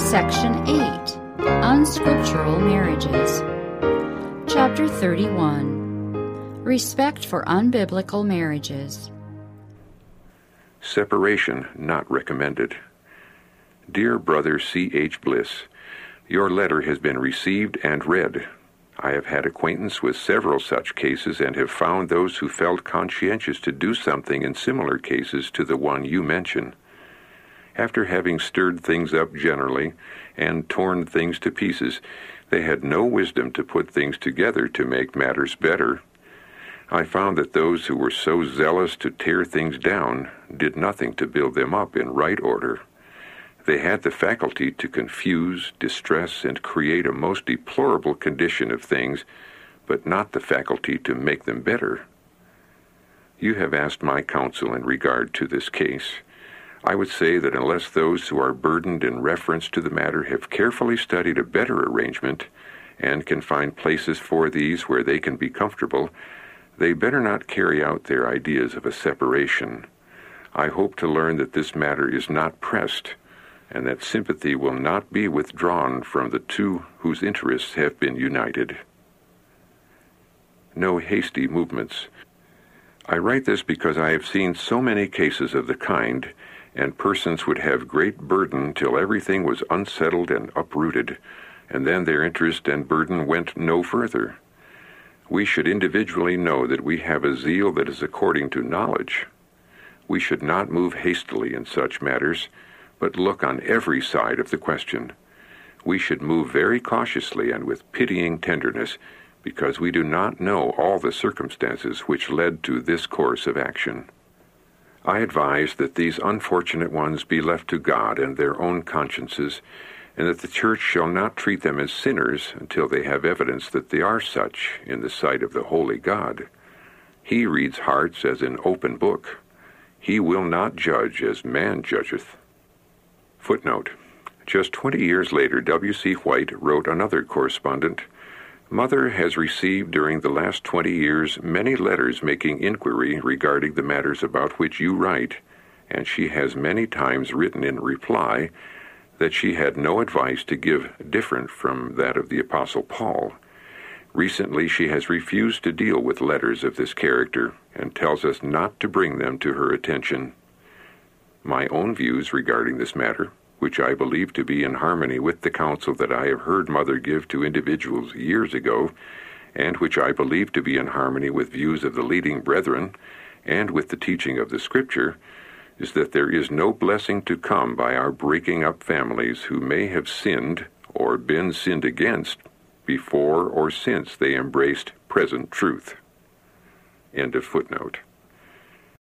Section 8 Unscriptural Marriages. Chapter 31 Respect for Unbiblical Marriages. Separation not recommended. Dear Brother C. H. Bliss, Your letter has been received and read. I have had acquaintance with several such cases and have found those who felt conscientious to do something in similar cases to the one you mention. After having stirred things up generally and torn things to pieces, they had no wisdom to put things together to make matters better. I found that those who were so zealous to tear things down did nothing to build them up in right order. They had the faculty to confuse, distress, and create a most deplorable condition of things, but not the faculty to make them better. You have asked my counsel in regard to this case. I would say that unless those who are burdened in reference to the matter have carefully studied a better arrangement and can find places for these where they can be comfortable, they better not carry out their ideas of a separation. I hope to learn that this matter is not pressed, and that sympathy will not be withdrawn from the two whose interests have been united. No hasty movements. I write this because I have seen so many cases of the kind and persons would have great burden till everything was unsettled and uprooted, and then their interest and burden went no further. We should individually know that we have a zeal that is according to knowledge. We should not move hastily in such matters, but look on every side of the question. We should move very cautiously and with pitying tenderness, because we do not know all the circumstances which led to this course of action. I advise that these unfortunate ones be left to God and their own consciences, and that the Church shall not treat them as sinners until they have evidence that they are such in the sight of the holy God. He reads hearts as an open book. He will not judge as man judgeth. Footnote. Just twenty years later, W. C. White wrote another correspondent Mother has received during the last twenty years many letters making inquiry regarding the matters about which you write, and she has many times written in reply that she had no advice to give different from that of the Apostle Paul. Recently, she has refused to deal with letters of this character and tells us not to bring them to her attention. My own views regarding this matter which I believe to be in harmony with the counsel that I have heard Mother give to individuals years ago, and which I believe to be in harmony with views of the leading brethren and with the teaching of the Scripture, is that there is no blessing to come by our breaking up families who may have sinned or been sinned against before or since they embraced present truth. End of footnote.